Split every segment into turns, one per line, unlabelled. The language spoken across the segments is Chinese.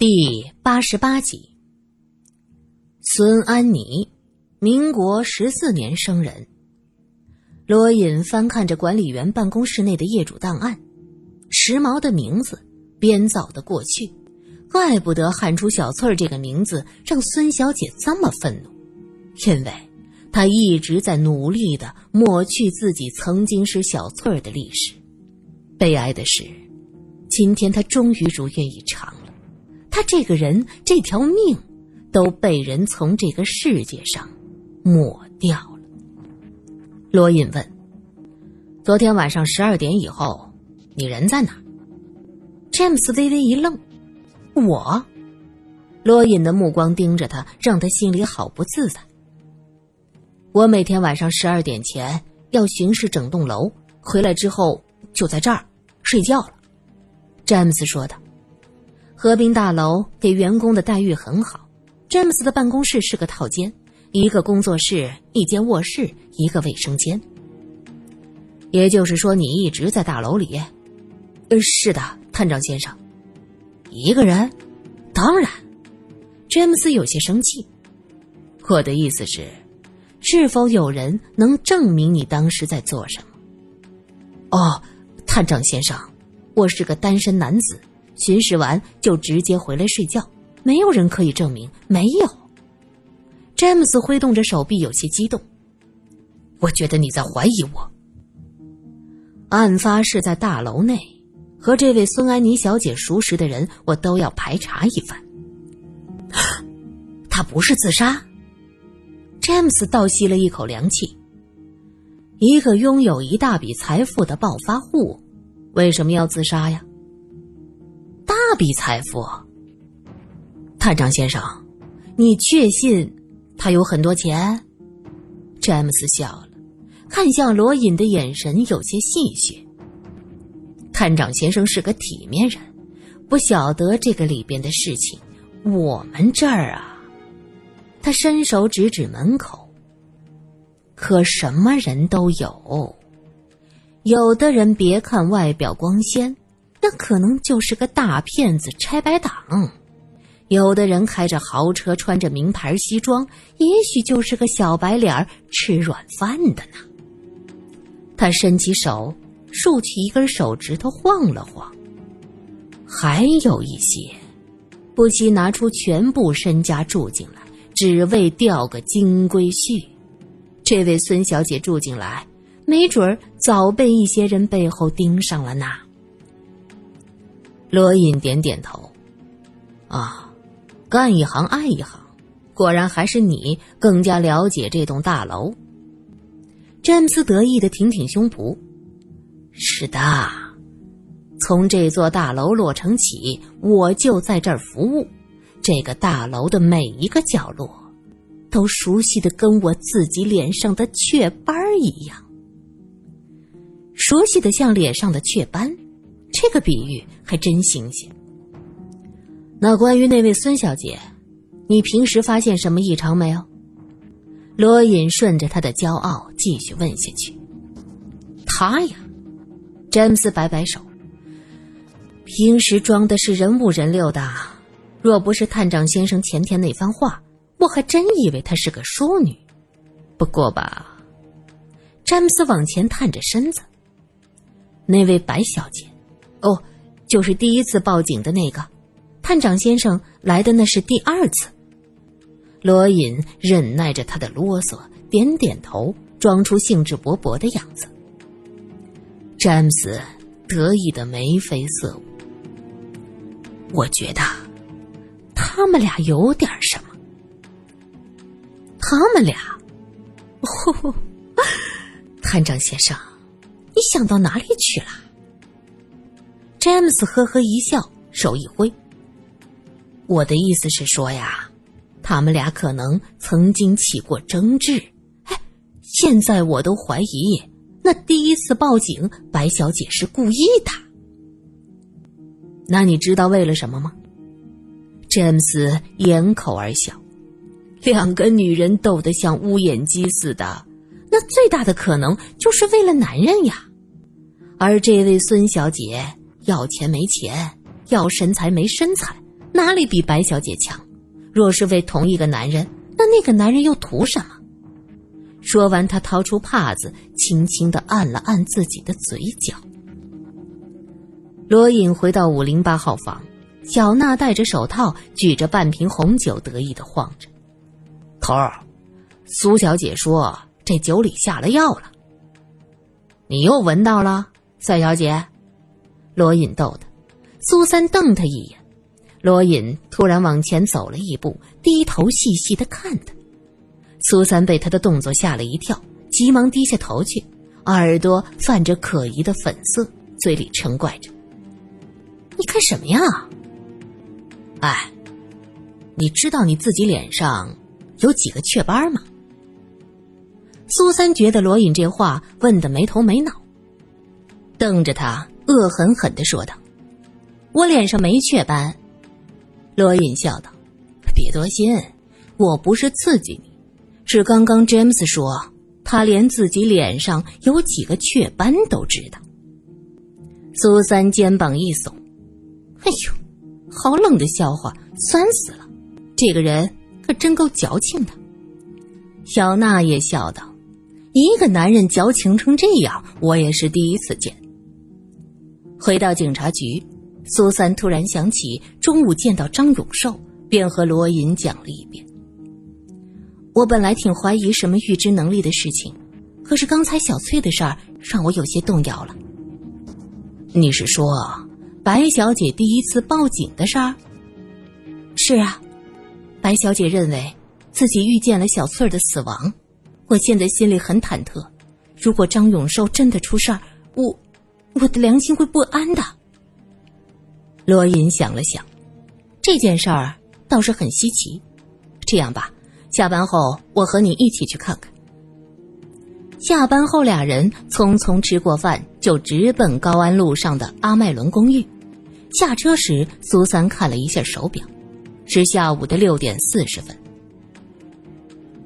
第八十八集，孙安妮，民国十四年生人。罗隐翻看着管理员办公室内的业主档案，时髦的名字，编造的过去，怪不得喊出小翠儿这个名字让孙小姐这么愤怒，因为她一直在努力的抹去自己曾经是小翠儿的历史。悲哀的是，今天她终于如愿以偿。他这个人，这条命，都被人从这个世界上抹掉了。罗隐问：“昨天晚上十二点以后，你人在哪？”詹姆斯微微一愣：“我。”罗隐的目光盯着他，让他心里好不自在。我每天晚上十二点前要巡视整栋楼，回来之后就在这儿睡觉了。”詹姆斯说道。和平大楼给员工的待遇很好，詹姆斯的办公室是个套间，一个工作室，一间卧室，一个卫生间。也就是说，你一直在大楼里？呃，是的，探长先生。一个人？当然。詹姆斯有些生气。我的意思是，是否有人能证明你当时在做什么？哦，探长先生，我是个单身男子。巡视完就直接回来睡觉，没有人可以证明。没有。詹姆斯挥动着手臂，有些激动。我觉得你在怀疑我。案发是在大楼内，和这位孙安妮小姐熟识的人，我都要排查一番。他不是自杀。詹姆斯倒吸了一口凉气。一个拥有一大笔财富的暴发户，为什么要自杀呀？大笔财富，探长先生，你确信他有很多钱？詹姆斯笑了，看向罗隐的眼神有些戏谑。探长先生是个体面人，不晓得这个里边的事情。我们这儿啊，他伸手指指门口，可什么人都有，有的人别看外表光鲜。那可能就是个大骗子、拆白党，有的人开着豪车、穿着名牌西装，也许就是个小白脸吃软饭的呢。他伸起手，竖起一根手指头晃了晃。还有一些，不惜拿出全部身家住进来，只为钓个金龟婿。这位孙小姐住进来，没准儿早被一些人背后盯上了呢。罗隐点点头，啊，干一行爱一行，果然还是你更加了解这栋大楼。詹姆斯得意的挺挺胸脯，是的，从这座大楼落成起，我就在这儿服务，这个大楼的每一个角落，都熟悉的跟我自己脸上的雀斑一样，熟悉的像脸上的雀斑。这个比喻还真新鲜。那关于那位孙小姐，你平时发现什么异常没有？罗隐顺着他的骄傲继续问下去。他呀，詹姆斯摆摆手。平时装的是人五人六的，若不是探长先生前天那番话，我还真以为她是个淑女。不过吧，詹姆斯往前探着身子。那位白小姐。哦，就是第一次报警的那个，探长先生来的那是第二次。罗隐忍耐着他的啰嗦，点点头，装出兴致勃勃的样子。詹姆斯得意的眉飞色舞。我觉得他们俩有点什么。他们俩，探长先生，你想到哪里去了？詹姆斯呵呵一笑，手一挥。我的意思是说呀，他们俩可能曾经起过争执。哎，现在我都怀疑，那第一次报警，白小姐是故意的。那你知道为了什么吗？詹姆斯掩口而笑。两个女人斗得像乌眼鸡似的，那最大的可能就是为了男人呀。而这位孙小姐。要钱没钱，要身材没身材，哪里比白小姐强？若是为同一个男人，那那个男人又图什么？说完，他掏出帕子，轻轻的按了按自己的嘴角。罗隐回到五零八号房，小娜戴着手套，举着半瓶红酒，得意的晃着。头儿，苏小姐说这酒里下了药了。你又闻到了，赛小姐？罗隐逗他。苏三瞪他一眼。罗隐突然往前走了一步，低头细细的看他。苏三被他的动作吓了一跳，急忙低下头去，耳朵泛着可疑的粉色，嘴里嗔怪着：“你看什么呀？哎，你知道你自己脸上有几个雀斑吗？”苏三觉得罗隐这话问的没头没脑，瞪着他，恶狠狠的说道：“我脸上没雀斑。”罗隐笑道：“别多心，我不是刺激你。”是刚刚詹姆斯说，他连自己脸上有几个雀斑都知道。苏三肩膀一耸，哎呦，好冷的笑话，酸死了！这个人可真够矫情的。小娜也笑道：“一个男人矫情成这样，我也是第一次见。”回到警察局，苏三突然想起中午见到张永寿，便和罗隐讲了一遍。我本来挺怀疑什么预知能力的事情，可是刚才小翠的事儿让我有些动摇了。你是说白小姐第一次报警的事儿？是啊，白小姐认为自己遇见了小翠儿的死亡，我现在心里很忐忑。如果张永寿真的出事儿，我我的良心会不安的。罗隐想了想，这件事儿倒是很稀奇。这样吧。下班后，我和你一起去看看。下班后，俩人匆匆吃过饭，就直奔高安路上的阿麦伦公寓。下车时，苏三看了一下手表，是下午的六点四十分。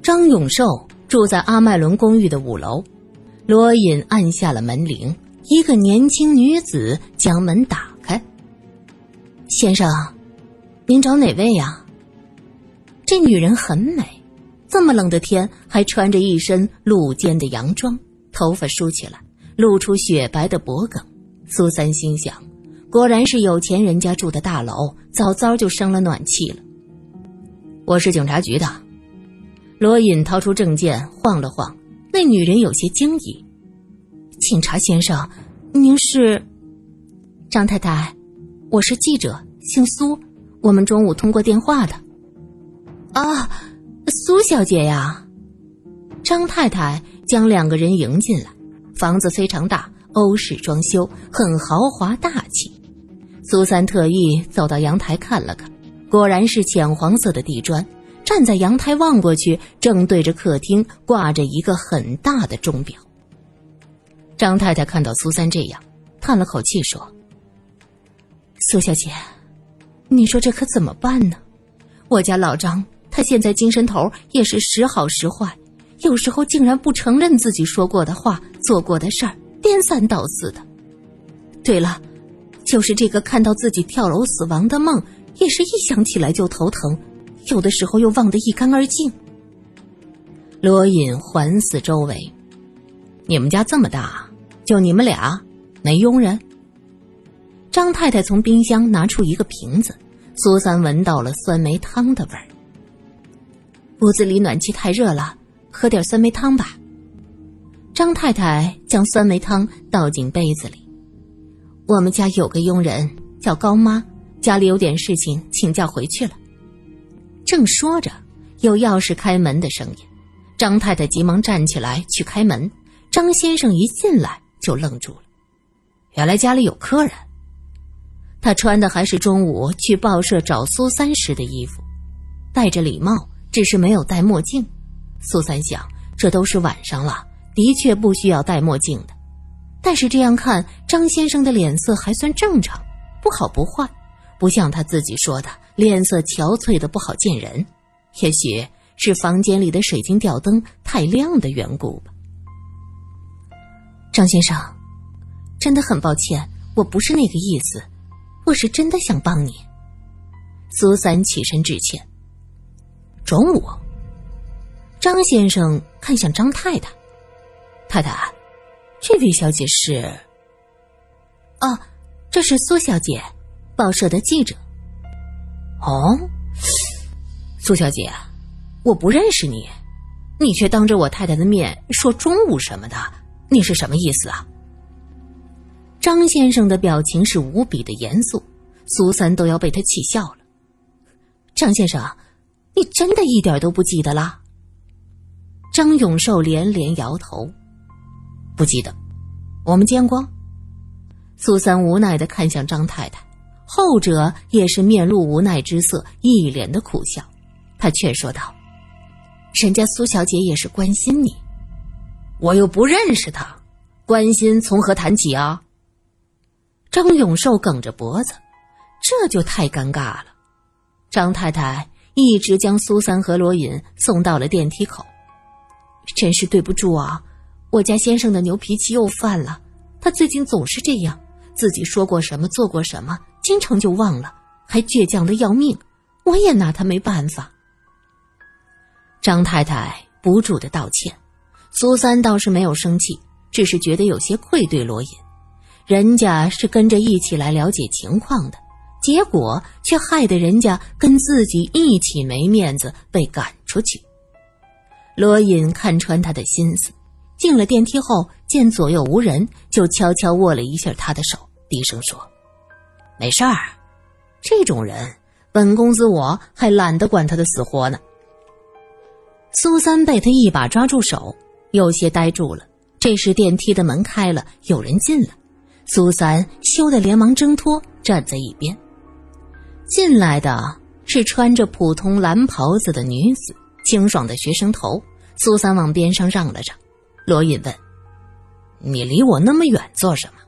张永寿住在阿麦伦公寓的五楼，罗隐按下了门铃，一个年轻女子将门打开。先生，您找哪位呀？这女人很美，这么冷的天还穿着一身露肩的洋装，头发梳起来，露出雪白的脖颈。苏三心想，果然是有钱人家住的大楼，早早就生了暖气了。我是警察局的，罗隐掏出证件晃了晃，那女人有些惊疑：“警察先生，您是？”张太太，我是记者，姓苏，我们中午通过电话的。啊，苏小姐呀，张太太将两个人迎进来。房子非常大，欧式装修，很豪华大气。苏三特意走到阳台看了看，果然是浅黄色的地砖。站在阳台望过去，正对着客厅挂着一个很大的钟表。张太太看到苏三这样，叹了口气说：“苏小姐，你说这可怎么办呢？我家老张……”他现在精神头也是时好时坏，有时候竟然不承认自己说过的话、做过的事儿，颠三倒四的。对了，就是这个看到自己跳楼死亡的梦，也是一想起来就头疼，有的时候又忘得一干二净。罗隐环视周围，你们家这么大，就你们俩，没佣人？张太太从冰箱拿出一个瓶子，苏三闻到了酸梅汤的味儿。屋子里暖气太热了，喝点酸梅汤吧。张太太将酸梅汤倒进杯子里。我们家有个佣人叫高妈，家里有点事情，请假回去了。正说着，有钥匙开门的声音。张太太急忙站起来去开门。张先生一进来就愣住了，原来家里有客人。他穿的还是中午去报社找苏三时的衣服，戴着礼帽。只是没有戴墨镜，苏三想，这都是晚上了，的确不需要戴墨镜的。但是这样看，张先生的脸色还算正常，不好不坏，不像他自己说的脸色憔悴的不好见人。也许是房间里的水晶吊灯太亮的缘故吧。张先生，真的很抱歉，我不是那个意思，我是真的想帮你。苏三起身致歉。中午，张先生看向张太太：“太太，这位小姐是？哦，这是苏小姐，报社的记者。哦，苏小姐，我不认识你，你却当着我太太的面说中午什么的，你是什么意思啊？”张先生的表情是无比的严肃，苏三都要被他气笑了。张先生，你真的一点都不记得啦？张永寿连连摇头，不记得。我们见过。苏三无奈的看向张太太，后者也是面露无奈之色，一脸的苦笑。他劝说道：“人家苏小姐也是关心你，我又不认识他，关心从何谈起啊？”张永寿梗着脖子，这就太尴尬了。张太太一直将苏三和罗隐送到了电梯口。真是对不住啊，我家先生的牛脾气又犯了。他最近总是这样，自己说过什么做过什么，经常就忘了，还倔强的要命。我也拿他没办法。张太太不住的道歉，苏三倒是没有生气，只是觉得有些愧对罗隐。人家是跟着一起来了解情况的，结果却害得人家跟自己一起没面子，被赶出去。罗隐看穿他的心思，进了电梯后见左右无人，就悄悄握了一下他的手，低声说：“没事儿，这种人，本公子我还懒得管他的死活呢。”苏三被他一把抓住手，有些呆住了。这时电梯的门开了，有人进了。苏三羞得连忙挣脱，站在一边。进来的是穿着普通蓝袍子的女子，清爽的学生头。苏三往边上让了让。罗隐问：“你离我那么远做什么？”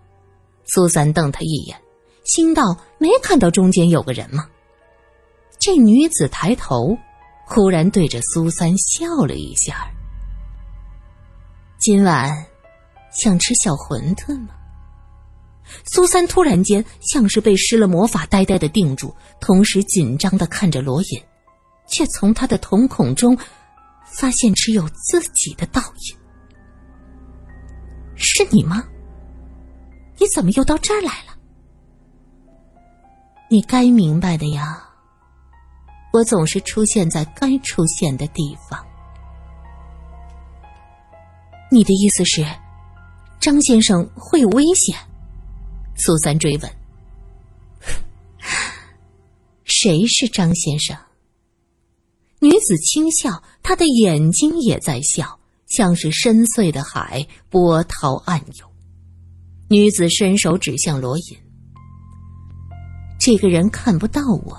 苏三瞪他一眼，心道：“没看到中间有个人吗？”这女子抬头，忽然对着苏三笑了一下：“今晚想吃小馄饨吗？”苏三突然间像是被施了魔法，呆呆的定住，同时紧张的看着罗隐，却从他的瞳孔中发现只有自己的倒影。是你吗？你怎么又到这儿来了？你该明白的呀，我总是出现在该出现的地方。你的意思是，张先生会有危险？苏三追问：“谁是张先生？”女子轻笑，她的眼睛也在笑，像是深邃的海，波涛暗涌。女子伸手指向罗隐：“这个人看不到我。”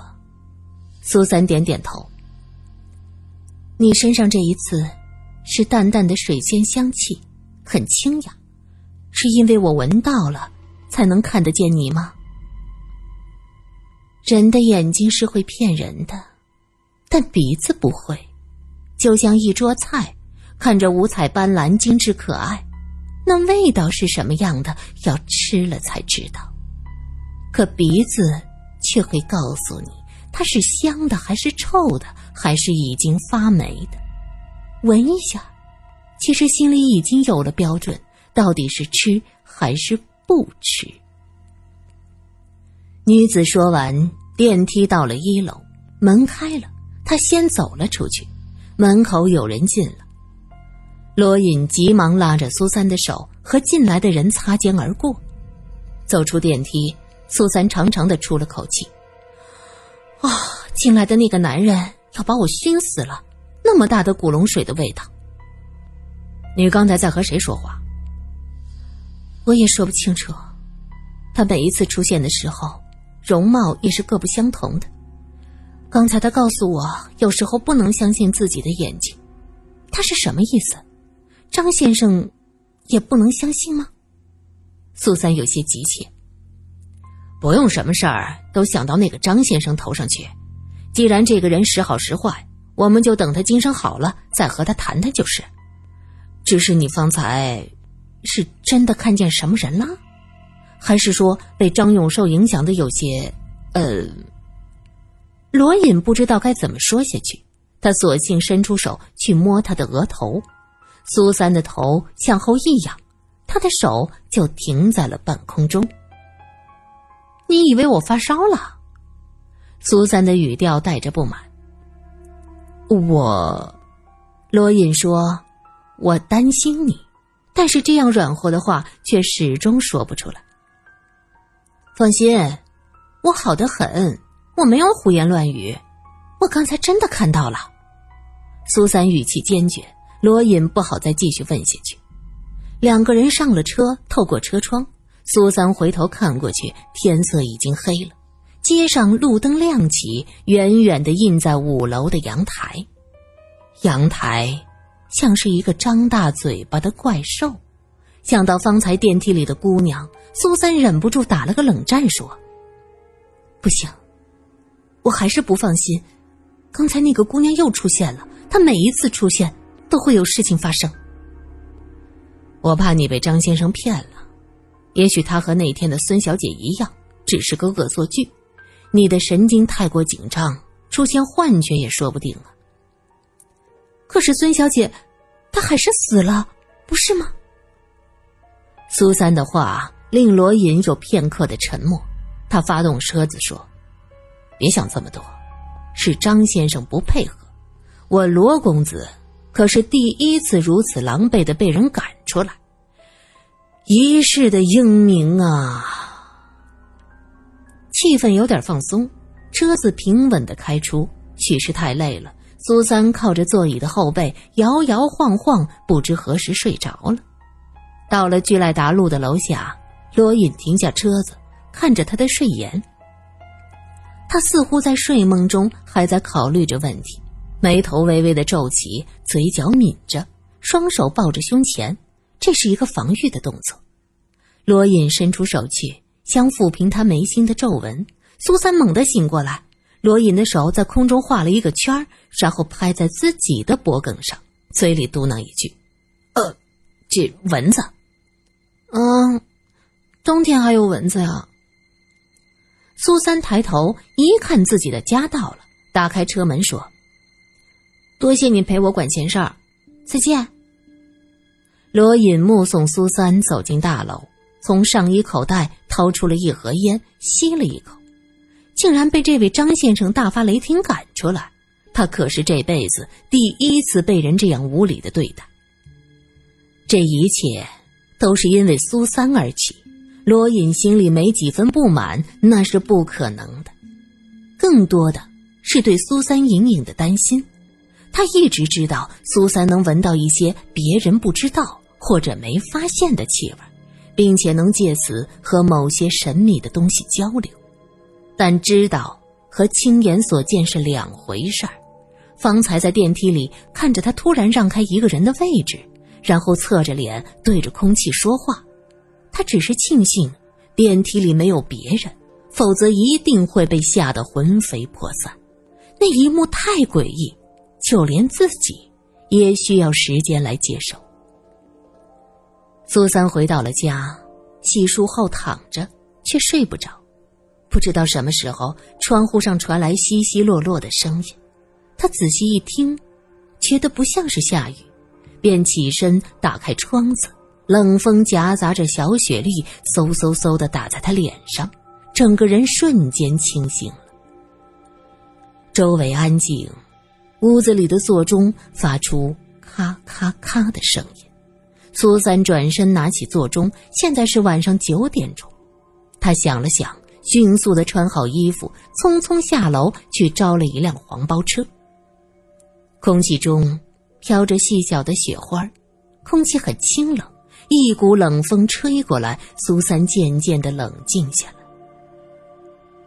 苏三点点头：“你身上这一次是淡淡的水仙香气，很清雅，是因为我闻到了。”才能看得见你吗？人的眼睛是会骗人的，但鼻子不会。就像一桌菜，看着五彩斑斓、精致可爱，那味道是什么样的，要吃了才知道。可鼻子却会告诉你，它是香的还是臭的，还是已经发霉的。闻一下，其实心里已经有了标准，到底是吃还是？不吃。女子说完，电梯到了一楼，门开了，她先走了出去。门口有人进了，罗隐急忙拉着苏三的手，和进来的人擦肩而过。走出电梯，苏三长长的出了口气：“啊，进来的那个男人要把我熏死了！那么大的古龙水的味道。”你刚才在和谁说话？我也说不清楚，他每一次出现的时候，容貌也是各不相同的。刚才他告诉我，有时候不能相信自己的眼睛，他是什么意思？张先生也不能相信吗？苏三有些急切，不用什么事儿都想到那个张先生头上去。既然这个人时好时坏，我们就等他精神好了再和他谈谈就是。只是你方才。是真的看见什么人了，还是说被张永寿影响的有些……呃，罗隐不知道该怎么说下去，他索性伸出手去摸他的额头。苏三的头向后一仰，他的手就停在了半空中。你以为我发烧了？苏三的语调带着不满。我，罗隐说：“我担心你。”但是这样软和的话却始终说不出来。放心，我好的很，我没有胡言乱语，我刚才真的看到了。苏三语气坚决，罗隐不好再继续问下去。两个人上了车，透过车窗，苏三回头看过去，天色已经黑了，街上路灯亮起，远远的映在五楼的阳台，阳台。像是一个张大嘴巴的怪兽，想到方才电梯里的姑娘，苏三忍不住打了个冷战，说：“不行，我还是不放心。刚才那个姑娘又出现了，她每一次出现都会有事情发生。我怕你被张先生骗了，也许他和那天的孙小姐一样，只是个恶作剧。你的神经太过紧张，出现幻觉也说不定啊。”可是孙小姐，她还是死了，不是吗？苏三的话令罗隐有片刻的沉默，他发动车子说：“别想这么多，是张先生不配合。我罗公子可是第一次如此狼狈的被人赶出来，一世的英名啊！”气氛有点放松，车子平稳的开出，许是太累了。苏三靠着座椅的后背摇摇晃晃，不知何时睡着了。到了聚赖达路的楼下，罗隐停下车子，看着他的睡颜。他似乎在睡梦中还在考虑着问题，眉头微微的皱起，嘴角抿着，双手抱着胸前，这是一个防御的动作。罗隐伸出手去，想抚平他眉心的皱纹。苏三猛地醒过来。罗隐的手在空中画了一个圈然后拍在自己的脖颈上，嘴里嘟囔一句：“呃，这蚊子。”“嗯，冬天还有蚊子呀。”苏三抬头一看，自己的家到了，打开车门说：“多谢你陪我管闲事儿，再见。”罗隐目送苏三走进大楼，从上衣口袋掏出了一盒烟，吸了一口。竟然被这位张先生大发雷霆赶出来，他可是这辈子第一次被人这样无理的对待。这一切都是因为苏三而起，罗隐心里没几分不满，那是不可能的。更多的是对苏三隐隐的担心，他一直知道苏三能闻到一些别人不知道或者没发现的气味，并且能借此和某些神秘的东西交流。但知道和亲眼所见是两回事儿。方才在电梯里看着他突然让开一个人的位置，然后侧着脸对着空气说话，他只是庆幸电梯里没有别人，否则一定会被吓得魂飞魄散。那一幕太诡异，就连自己也需要时间来接受。苏三回到了家，洗漱后躺着，却睡不着。不知道什么时候，窗户上传来稀稀落落的声音。他仔细一听，觉得不像是下雨，便起身打开窗子。冷风夹杂着小雪粒，嗖嗖嗖的打在他脸上，整个人瞬间清醒了。周围安静，屋子里的座钟发出咔咔咔的声音。苏三转身拿起座钟，现在是晚上九点钟。他想了想。迅速的穿好衣服，匆匆下楼去招了一辆黄包车。空气中飘着细小的雪花，空气很清冷，一股冷风吹过来，苏三渐渐的冷静下来。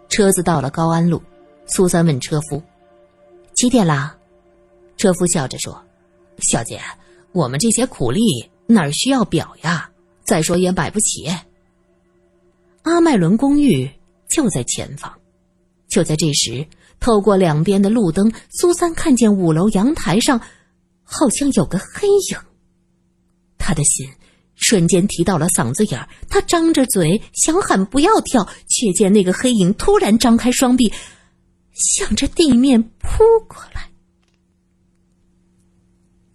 车子到了高安路，苏三问车夫：“几点啦？”车夫笑着说：“小姐，我们这些苦力哪需要表呀？再说也买不起。”阿麦伦公寓。就在前方，就在这时，透过两边的路灯，苏三看见五楼阳台上好像有个黑影。他的心瞬间提到了嗓子眼儿，他张着嘴想喊不要跳，却见那个黑影突然张开双臂，向着地面扑过来。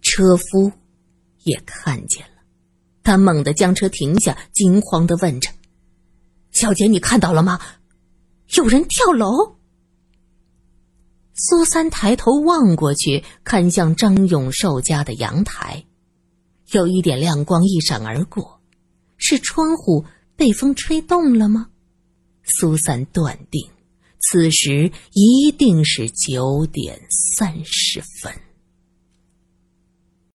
车夫也看见了，他猛地将车停下，惊慌的问着：“小姐，你看到了吗？有人跳楼！”苏三抬头望过去，看向张永寿家的阳台，有一点亮光一闪而过，是窗户被风吹动了吗？苏三断定，此时一定是九点三十分。